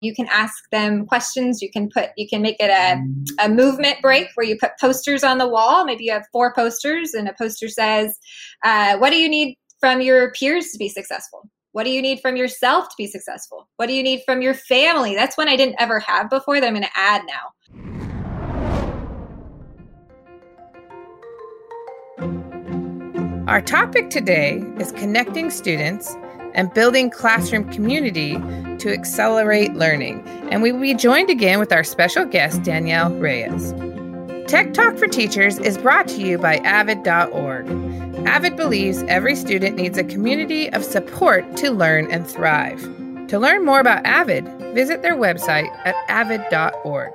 you can ask them questions. You can put you can make it a, a movement break where you put posters on the wall. Maybe you have four posters and a poster says uh, what do you need from your peers to be successful? What do you need from yourself to be successful? What do you need from your family? That's one i didn't ever have before that i'm going to add now. Our topic today is connecting students and building classroom community to accelerate learning. And we will be joined again with our special guest, Danielle Reyes. Tech Talk for Teachers is brought to you by avid.org. Avid believes every student needs a community of support to learn and thrive. To learn more about Avid, visit their website at avid.org.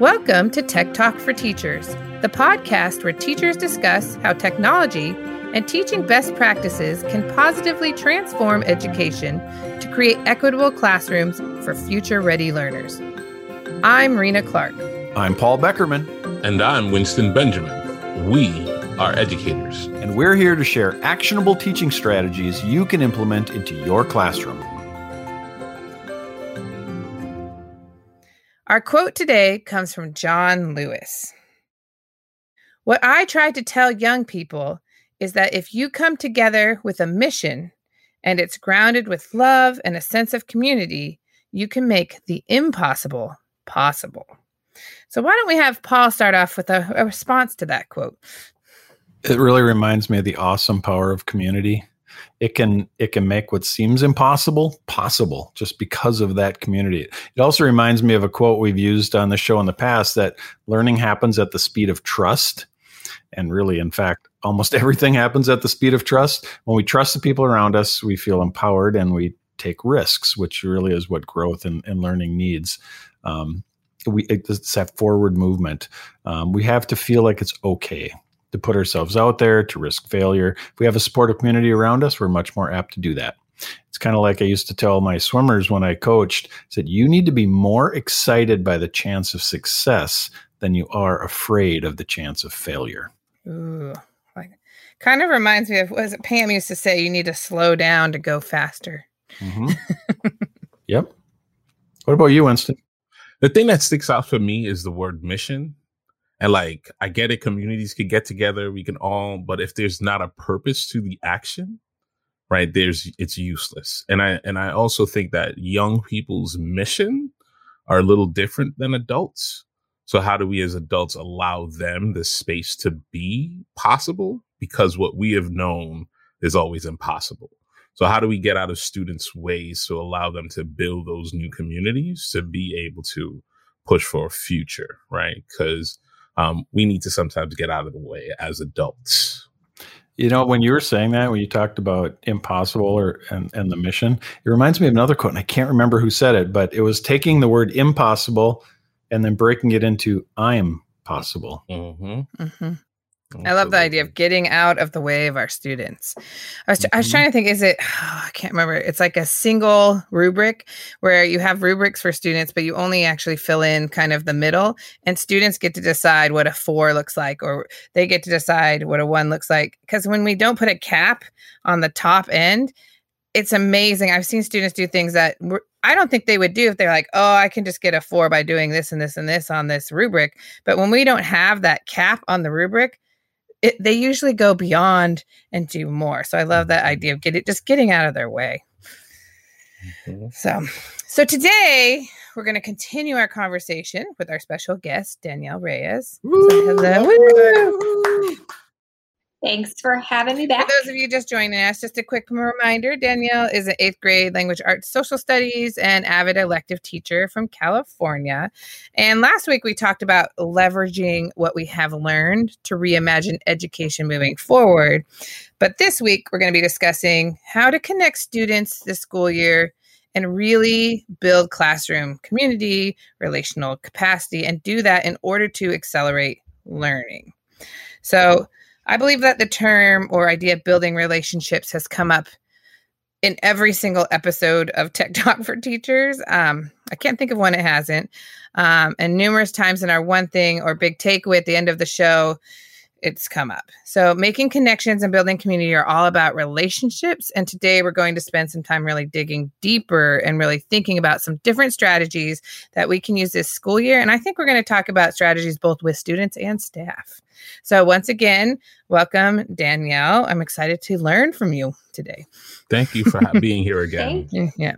Welcome to Tech Talk for Teachers, the podcast where teachers discuss how technology and teaching best practices can positively transform education to create equitable classrooms for future ready learners. I'm Rena Clark. I'm Paul Beckermann. And I'm Winston Benjamin. We are educators. And we're here to share actionable teaching strategies you can implement into your classroom. Our quote today comes from John Lewis. What I try to tell young people is that if you come together with a mission and it's grounded with love and a sense of community, you can make the impossible possible. So, why don't we have Paul start off with a, a response to that quote? It really reminds me of the awesome power of community. It can it can make what seems impossible possible just because of that community. It also reminds me of a quote we've used on the show in the past that learning happens at the speed of trust and really in fact almost everything happens at the speed of trust. When we trust the people around us we feel empowered and we take risks which really is what growth and, and learning needs. Um, we it's that forward movement. Um, we have to feel like it's okay to put ourselves out there to risk failure. If we have a supportive community around us we're much more apt to do that. It's kind of like I used to tell my swimmers when I coached, said, you need to be more excited by the chance of success than you are afraid of the chance of failure. Ooh, like kind of reminds me of was it Pam used to say you need to slow down to go faster. Mm-hmm. yep. What about you, Winston? The thing that sticks out for me is the word mission. And like, I get it, communities can get together, we can all, but if there's not a purpose to the action, right, there's, it's useless. And I, and I also think that young people's mission are a little different than adults. So how do we as adults allow them the space to be possible? Because what we have known is always impossible. So how do we get out of students' ways to allow them to build those new communities to be able to push for a future, right? Because um, we need to sometimes get out of the way as adults. You know, when you were saying that, when you talked about impossible or and, and the mission, it reminds me of another quote, and I can't remember who said it, but it was taking the word impossible and then breaking it into I'm possible. Mm-hmm. Mm-hmm. I love the idea of getting out of the way of our students. I was, mm-hmm. I was mm-hmm. trying to think, is it, oh, I can't remember. It's like a single rubric where you have rubrics for students, but you only actually fill in kind of the middle, and students get to decide what a four looks like, or they get to decide what a one looks like. Because when we don't put a cap on the top end, it's amazing. I've seen students do things that I don't think they would do if they're like, oh, I can just get a four by doing this and this and this on this rubric. But when we don't have that cap on the rubric, it, they usually go beyond and do more. So I love that idea of getting just getting out of their way. Mm-hmm. So, so today we're going to continue our conversation with our special guest Danielle Reyes. So hello. Thanks for having me back. For those of you just joining us, just a quick reminder Danielle is an eighth grade language arts social studies and avid elective teacher from California. And last week we talked about leveraging what we have learned to reimagine education moving forward. But this week we're going to be discussing how to connect students this school year and really build classroom community, relational capacity, and do that in order to accelerate learning. So, I believe that the term or idea of building relationships has come up in every single episode of Tech Talk for Teachers. Um, I can't think of one it hasn't. Um, and numerous times in our one thing or big takeaway at the end of the show, it's come up. So, making connections and building community are all about relationships. And today we're going to spend some time really digging deeper and really thinking about some different strategies that we can use this school year. And I think we're going to talk about strategies both with students and staff. So, once again, welcome, Danielle. I'm excited to learn from you today. Thank you for being here again. yeah.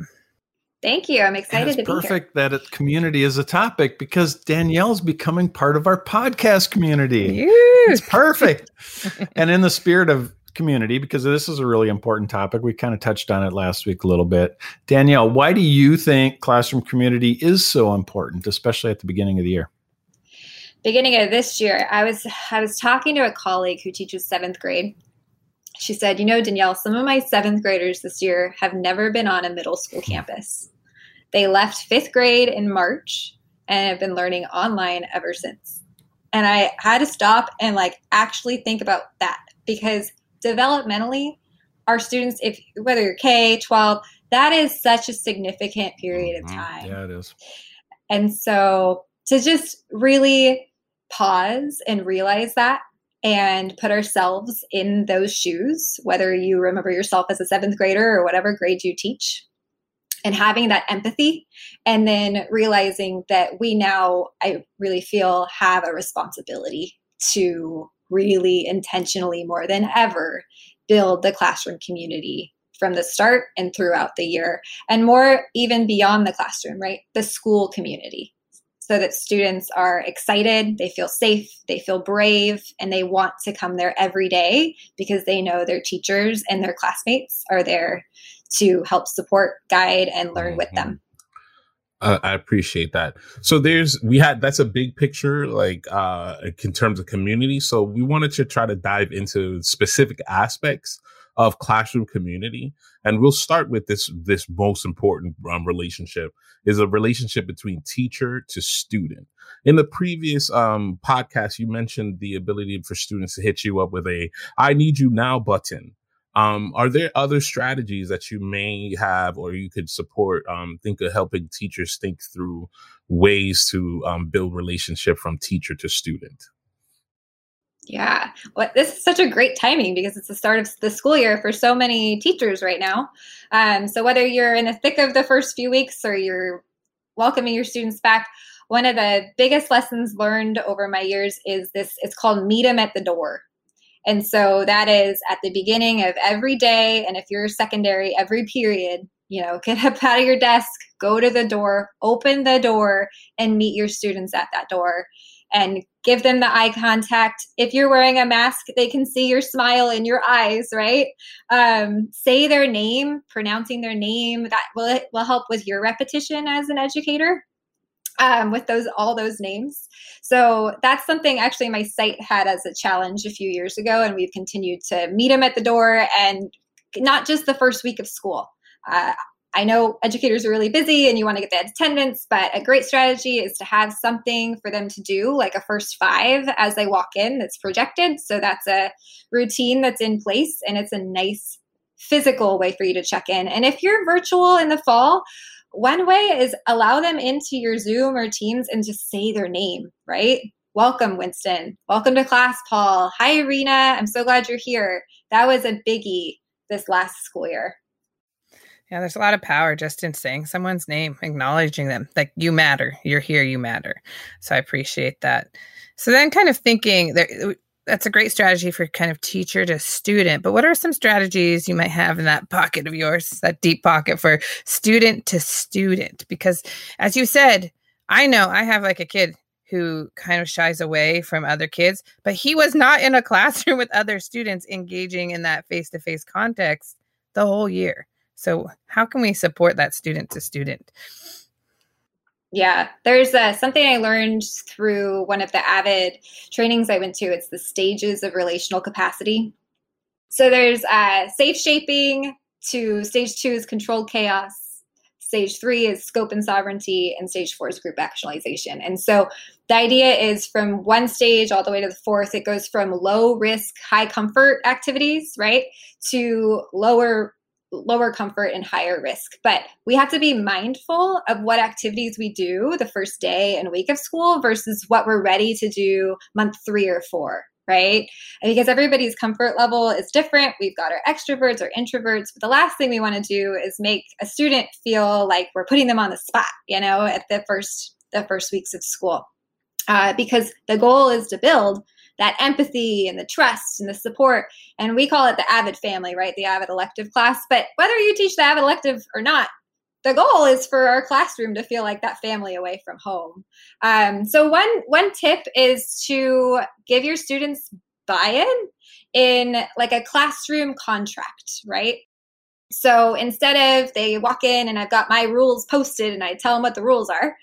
Thank you. I'm excited to be perfect that it, community is a topic because Danielle's becoming part of our podcast community. It's perfect. and in the spirit of community, because this is a really important topic, we kind of touched on it last week a little bit. Danielle, why do you think classroom community is so important, especially at the beginning of the year? Beginning of this year, I was I was talking to a colleague who teaches seventh grade. She said, "You know, Danielle, some of my seventh graders this year have never been on a middle school hmm. campus." They left fifth grade in March and have been learning online ever since. And I had to stop and like actually think about that because developmentally, our students, if whether you're K, 12, that is such a significant period of mm-hmm. time. Yeah, it is. And so to just really pause and realize that and put ourselves in those shoes, whether you remember yourself as a seventh grader or whatever grade you teach, and having that empathy and then realizing that we now i really feel have a responsibility to really intentionally more than ever build the classroom community from the start and throughout the year and more even beyond the classroom right? The school community. So that students are excited, they feel safe, they feel brave, and they want to come there every day because they know their teachers and their classmates are there to help support, guide, and learn mm-hmm. with them. Uh, I appreciate that. So there's we had that's a big picture like uh in terms of community. So we wanted to try to dive into specific aspects of classroom community and we'll start with this this most important um, relationship is a relationship between teacher to student in the previous um, podcast you mentioned the ability for students to hit you up with a i need you now button um, are there other strategies that you may have or you could support? Um, think of helping teachers think through ways to um, build relationship from teacher to student. Yeah, well, this is such a great timing because it's the start of the school year for so many teachers right now. Um, so whether you're in the thick of the first few weeks or you're welcoming your students back, one of the biggest lessons learned over my years is this. It's called meet them at the door. And so that is at the beginning of every day. And if you're secondary, every period, you know, get up out of your desk, go to the door, open the door, and meet your students at that door and give them the eye contact. If you're wearing a mask, they can see your smile in your eyes, right? Um, say their name, pronouncing their name. That will will help with your repetition as an educator um, with those all those names. So that's something actually my site had as a challenge a few years ago, and we've continued to meet them at the door and not just the first week of school. Uh, I know educators are really busy and you want to get the attendance, but a great strategy is to have something for them to do, like a first five as they walk in that's projected. So that's a routine that's in place and it's a nice physical way for you to check in. And if you're virtual in the fall, one way is allow them into your Zoom or Teams and just say their name, right? Welcome, Winston. Welcome to class, Paul. Hi, Irina. I'm so glad you're here. That was a biggie this last school year. Yeah, there's a lot of power just in saying someone's name, acknowledging them. Like you matter. You're here, you matter. So I appreciate that. So then kind of thinking there that's a great strategy for kind of teacher to student. But what are some strategies you might have in that pocket of yours, that deep pocket for student to student? Because as you said, I know I have like a kid who kind of shies away from other kids, but he was not in a classroom with other students engaging in that face to face context the whole year. So, how can we support that student to student? Yeah, there's uh, something I learned through one of the AVID trainings I went to. It's the stages of relational capacity. So there's uh, safe shaping to stage two is controlled chaos. Stage three is scope and sovereignty, and stage four is group actualization. And so the idea is from one stage all the way to the fourth, it goes from low risk, high comfort activities, right, to lower lower comfort and higher risk. But we have to be mindful of what activities we do the first day and week of school versus what we're ready to do month three or four, right? And because everybody's comfort level is different, we've got our extroverts or introverts. But the last thing we want to do is make a student feel like we're putting them on the spot, you know, at the first the first weeks of school, uh, because the goal is to build that empathy and the trust and the support. And we call it the AVID family, right? The AVID elective class. But whether you teach the AVID elective or not, the goal is for our classroom to feel like that family away from home. Um, so one one tip is to give your students buy-in in like a classroom contract, right? So instead of they walk in and I've got my rules posted and I tell them what the rules are,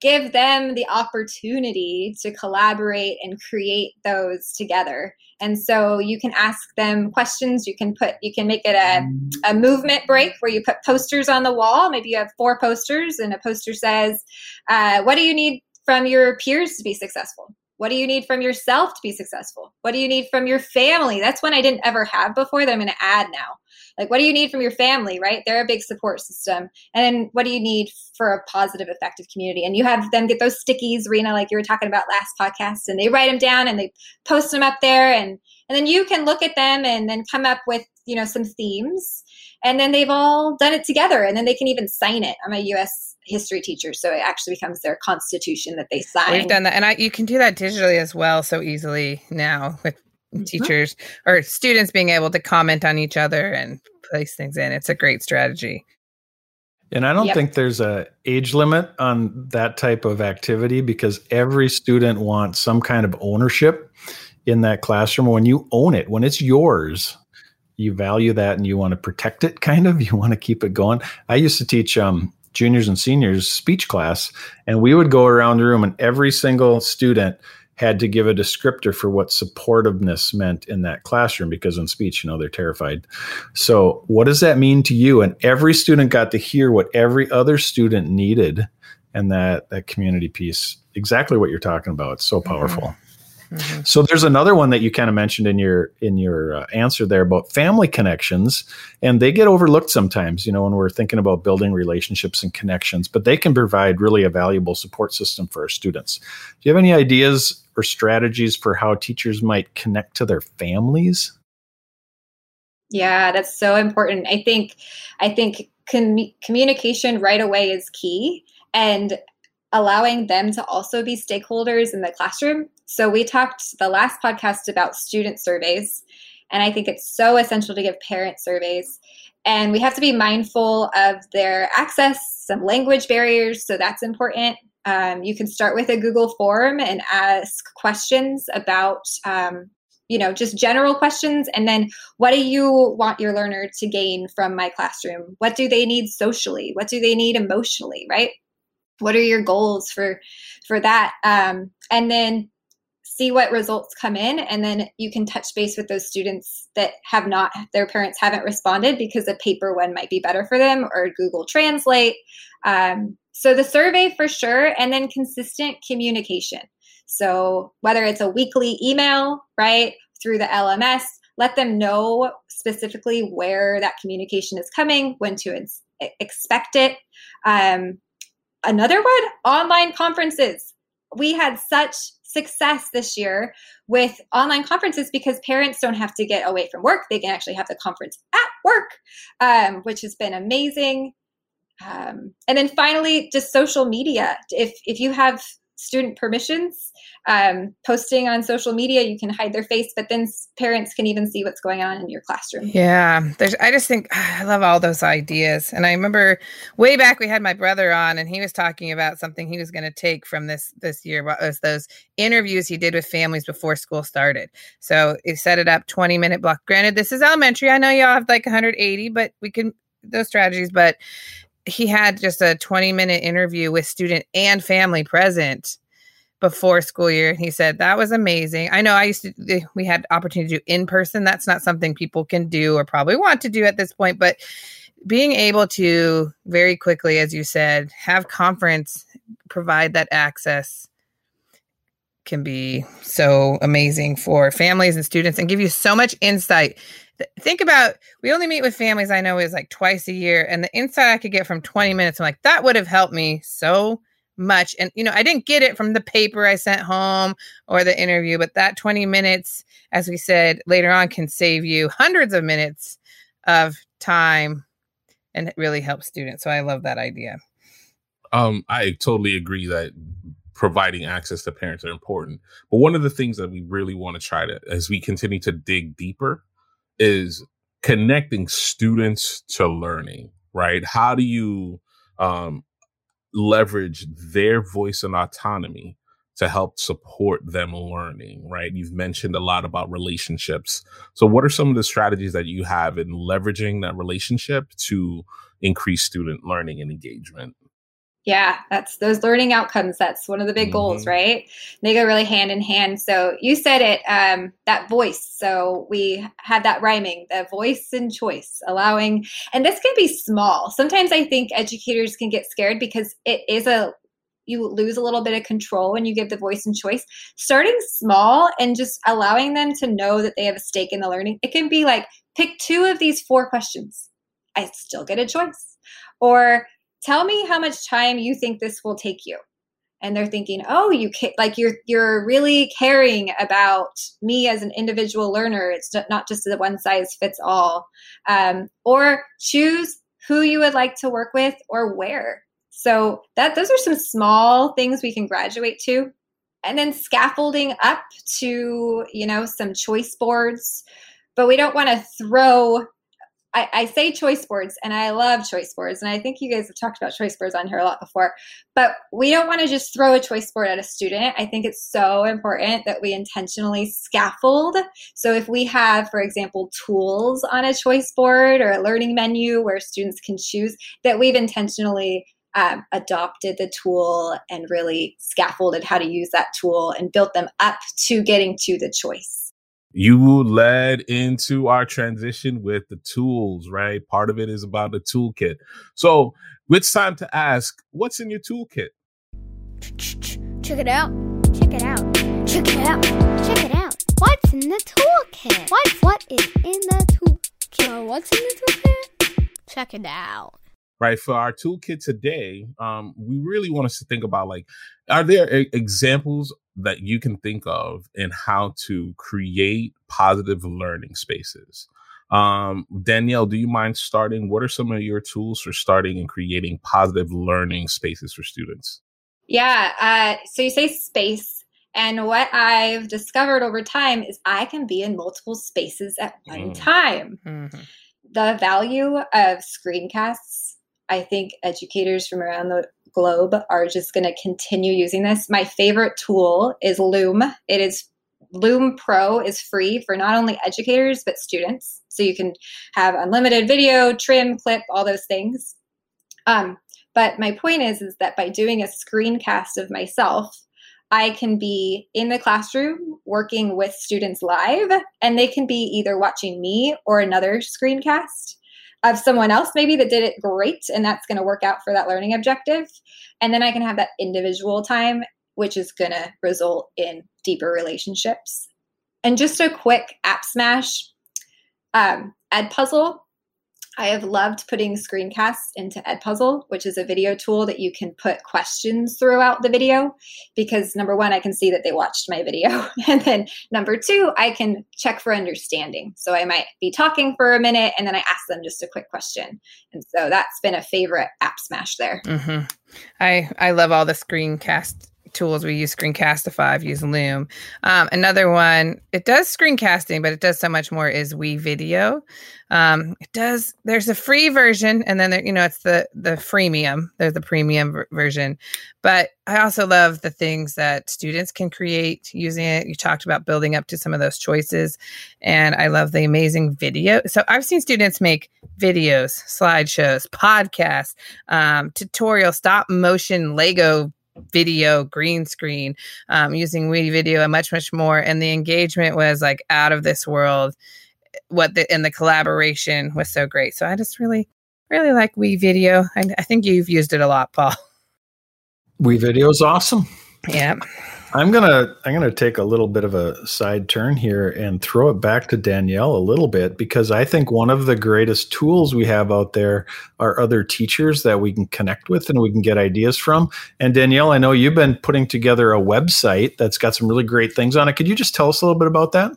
give them the opportunity to collaborate and create those together. And so you can ask them questions. You can put, you can make it a, a movement break where you put posters on the wall. Maybe you have four posters and a poster says, uh, What do you need from your peers to be successful? What do you need from yourself to be successful? What do you need from your family? That's one I didn't ever have before that I'm going to add now. Like, what do you need from your family, right? They're a big support system. And then what do you need for a positive, effective community? And you have them get those stickies, Rena, like you were talking about last podcast, and they write them down and they post them up there. And, and then you can look at them and then come up with, you know, some themes. And then they've all done it together. And then they can even sign it. I'm a US history teacher so it actually becomes their constitution that they sign. We've done that, and I, you can do that digitally as well, so easily now with mm-hmm. teachers or students being able to comment on each other and place things in. It's a great strategy. And I don't yep. think there's a age limit on that type of activity because every student wants some kind of ownership in that classroom. When you own it, when it's yours, you value that and you want to protect it kind of you want to keep it going i used to teach um, juniors and seniors speech class and we would go around the room and every single student had to give a descriptor for what supportiveness meant in that classroom because in speech you know they're terrified. So what does that mean to you? And every student got to hear what every other student needed and that that community piece. Exactly what you're talking about. It's so powerful. mm-hmm. Mm-hmm. So there's another one that you kind of mentioned in your in your uh, answer there about family connections, and they get overlooked sometimes. You know, when we're thinking about building relationships and connections, but they can provide really a valuable support system for our students. Do you have any ideas or strategies for how teachers might connect to their families? Yeah, that's so important. I think I think com- communication right away is key, and allowing them to also be stakeholders in the classroom. So, we talked the last podcast about student surveys, and I think it's so essential to give parent surveys. And we have to be mindful of their access, some language barriers, so that's important. Um, you can start with a Google form and ask questions about, um, you know, just general questions. And then, what do you want your learner to gain from my classroom? What do they need socially? What do they need emotionally? Right? what are your goals for for that um, and then see what results come in and then you can touch base with those students that have not their parents haven't responded because a paper one might be better for them or google translate. Um, so the survey for sure and then consistent communication. So whether it's a weekly email right through the lms let them know specifically where that communication is coming when to expect it. Um, Another one, online conferences. We had such success this year with online conferences because parents don't have to get away from work. They can actually have the conference at work, um, which has been amazing. Um, and then finally, just social media. If if you have student permissions. Um, posting on social media, you can hide their face, but then parents can even see what's going on in your classroom. Yeah, there's. I just think I love all those ideas, and I remember way back we had my brother on, and he was talking about something he was going to take from this this year was those interviews he did with families before school started. So he set it up 20 minute block. Granted, this is elementary. I know y'all have like 180, but we can those strategies, but he had just a 20 minute interview with student and family present before school year. and He said that was amazing. I know I used to, eh, we had opportunity to do in person. That's not something people can do or probably want to do at this point, but being able to very quickly, as you said, have conference provide that access can be so amazing for families and students and give you so much insight think about we only meet with families I know is like twice a year, and the insight I could get from 20 minutes, I'm like, that would have helped me so much. And, you know, I didn't get it from the paper I sent home or the interview, but that 20 minutes, as we said later on, can save you hundreds of minutes of time and it really helps students. So I love that idea. Um, I totally agree that providing access to parents are important. But one of the things that we really want to try to, as we continue to dig deeper, is connecting students to learning, right? How do you um, leverage their voice and autonomy to help support them learning, right? You've mentioned a lot about relationships. So, what are some of the strategies that you have in leveraging that relationship to increase student learning and engagement? Yeah, that's those learning outcomes. That's one of the big mm-hmm. goals, right? They go really hand in hand. So you said it, um, that voice. So we have that rhyming, the voice and choice, allowing, and this can be small. Sometimes I think educators can get scared because it is a you lose a little bit of control when you give the voice and choice. Starting small and just allowing them to know that they have a stake in the learning. It can be like pick two of these four questions. I still get a choice. Or tell me how much time you think this will take you. And they're thinking oh you ca- like you're you're really caring about me as an individual learner. It's not just a one size fits all. Um, or choose who you would like to work with or where. So that those are some small things we can graduate to. And then scaffolding up to you know some choice boards. But we don't want to throw I, I, say choice boards and I love choice boards. And I think you guys have talked about choice boards on here a lot before, but we don't want to just throw a choice board at a student. I think it's so important that we intentionally scaffold. So if we have, for example, tools on a choice board or a learning menu where students can choose, that we've intentionally um, adopted the tool and really scaffolded how to use that tool and built them up to getting to the choice you led into our transition with the tools, right? Part of it is about the toolkit. So it's time to ask, what's in your toolkit? Check it out. Check it out. Check it out. Check it out. What's in the toolkit? What what is in the toolkit? what's in the toolkit? Check it out right for our toolkit today um, we really want us to think about like are there examples that you can think of in how to create positive learning spaces um, danielle do you mind starting what are some of your tools for starting and creating positive learning spaces for students yeah uh, so you say space and what I've discovered over time is I can be in multiple spaces at one mm. time. Mm-hmm. The value of screencasts I think educators from around the globe are just going to continue using this. My favorite tool is Loom. It is Loom Pro is free for not only educators but students. So you can have unlimited video, trim, clip, all those things. Um, but my point is, is that by doing a screencast of myself, I can be in the classroom working with students live, and they can be either watching me or another screencast of someone else maybe that did it great and that's going to work out for that learning objective. And then i can have that individual time which is going to result in deeper relationships. And just a quick app smash um, Edpuzzle I have loved putting screencasts into Edpuzzle, which is a video tool that you can put questions throughout the video because number one, I can see that they watched my video. And then number two, I can check for understanding. So I might be talking for a minute and then I ask them just a quick question. And so that's been a favorite app smash there. Mm-hmm. I, I love all the screencast tools we use screencastify i've used loom. Um, another one it does screencasting but it does so much more is WeVideo. Um, it does there's a free version and then there, you know it's the the freemium there's the premium version. But i also love the things that students can create using it. You talked about building up to some of those choices and i love the amazing video. So i've seen students make videos slideshows podcasts um, tutorial stop motion lego video green screen um, using WeVideo and much much more. And the engagement was like out of this world what the and the collaboration was so great. So i just really really like WeVideo I, I think you've used it a lot paul. WeVideo is awesome. Yeah I'm gonna I'm gonna take a little bit of a side turn here and throw it back to Danielle a little bit because I think one of the greatest tools we have out there are other teachers that we can connect with and we can get ideas from. And Danielle, I know you've been putting together a website that's got some really great things on it. Could you just tell us a little bit about that?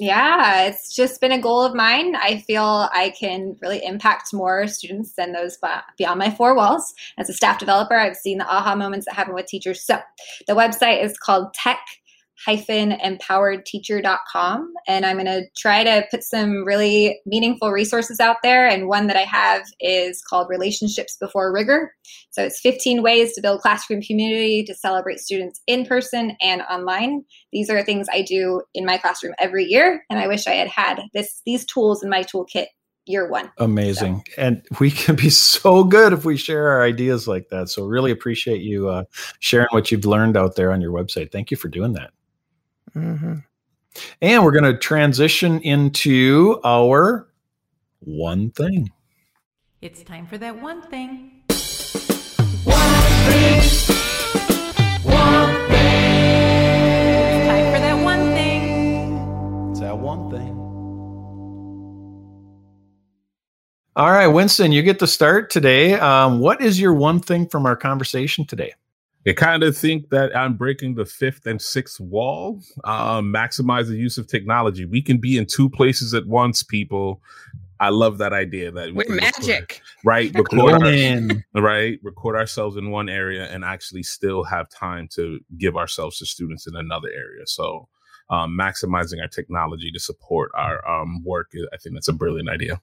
Yeah, it's just been a goal of mine. I feel I can really impact more students than those beyond my four walls. As a staff developer, I've seen the aha moments that happen with teachers. So the website is called Tech empoweredteacher.com and i'm going to try to put some really meaningful resources out there and one that i have is called relationships before rigor. So it's 15 ways to build classroom community to celebrate students in person and online. These are things i do in my classroom every year and i wish i had had this these tools in my toolkit year one. Amazing. So. and we can be so good if we share our ideas like that. So really appreciate you uh, sharing what you've learned out there on your website. Thank you for doing that Mm-hmm. And we're going to transition into our one thing. It's time for that one thing. One thing. One thing. It's time for that one thing. It's that one thing. All right, Winston, you get to start today. Um, what is your one thing from our conversation today? I kind of think that I'm breaking the fifth and sixth wall. Um, maximize the use of technology. We can be in two places at once, people. I love that idea that we magic, record, right? Record our, right, record ourselves in one area and actually still have time to give ourselves to students in another area. So, um, maximizing our technology to support our um, work, I think that's a brilliant idea.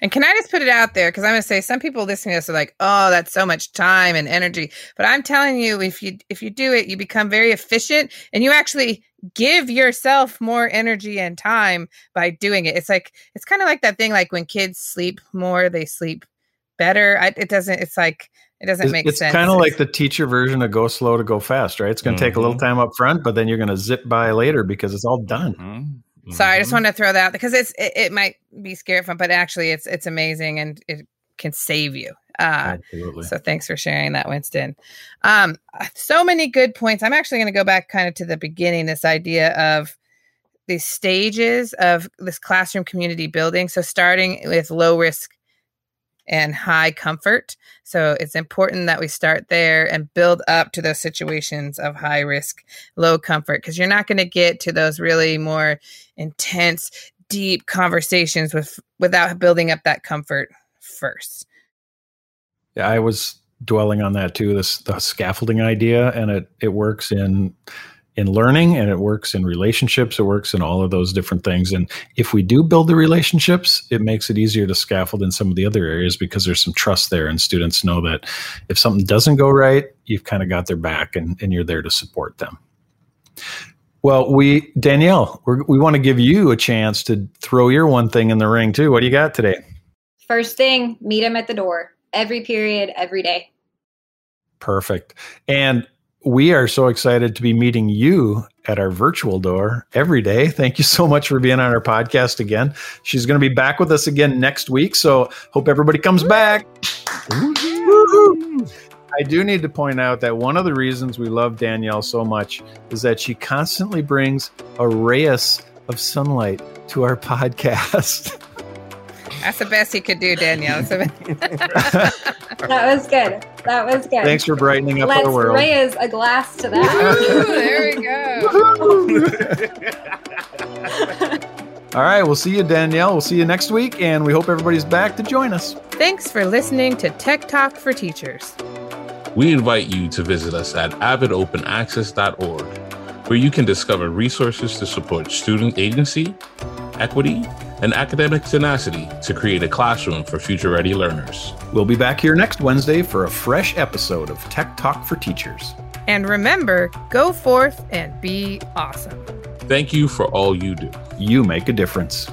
And can I just put it out there? Because I'm going to say some people listening to this are like, "Oh, that's so much time and energy." But I'm telling you, if you if you do it, you become very efficient, and you actually give yourself more energy and time by doing it. It's like it's kind of like that thing, like when kids sleep more, they sleep better. I, it doesn't. It's like it doesn't it's, make it's sense. It's kind of like the teacher version of go slow to go fast, right? It's going to mm-hmm. take a little mm-hmm. time up front, but then you're going to zip by later because it's all done. Mm-hmm. Sorry, I just mm-hmm. want to throw that out because it's it, it, might be scary fun, but actually it's it's amazing and it can save you. Uh, Absolutely. So thanks for sharing that, Winston. Um, so many good points. I'm actually going to go back kind of to the beginning. This idea of the stages of this classroom community building. So starting with low risk and high comfort. So it's important that we start there and build up to those situations of high risk, low comfort, because you're not going to get to those really more intense, deep conversations with without building up that comfort first. Yeah, I was dwelling on that too. This the scaffolding idea, and it it works in in learning and it works in relationships it works in all of those different things. And if we do build the relationships it makes it easier to scaffold in some of the other areas because there's some trust there and students know that if something doesn't go right you've kind of got their back and, and you're there to support them. Well we danielle we want to give you a chance to throw your one thing in the ring too. What do you got today? First thing meet them at the door. Every period every day. Perfect. And we are so excited to be meeting you at our virtual door every day. Thank you so much for being on our podcast again. She's going to be back with us again next week. So hope everybody comes back. I do need to point out that one of the reasons we love Danielle so much is that she constantly brings a rayus of sunlight to our podcast. That's the best he could do, Danielle. that was good. That was good. Thanks for brightening up Let's our world. raise a glass to that. Ooh, there we go. All right, we'll see you, Danielle. We'll see you next week, and we hope everybody's back to join us. Thanks for listening to Tech Talk for Teachers. We invite you to visit us at avidopenaccess.org, where you can discover resources to support student agency, equity, and academic tenacity to create a classroom for future ready learners. We'll be back here next Wednesday for a fresh episode of Tech Talk for Teachers. And remember, go forth and be awesome. Thank you for all you do. You make a difference.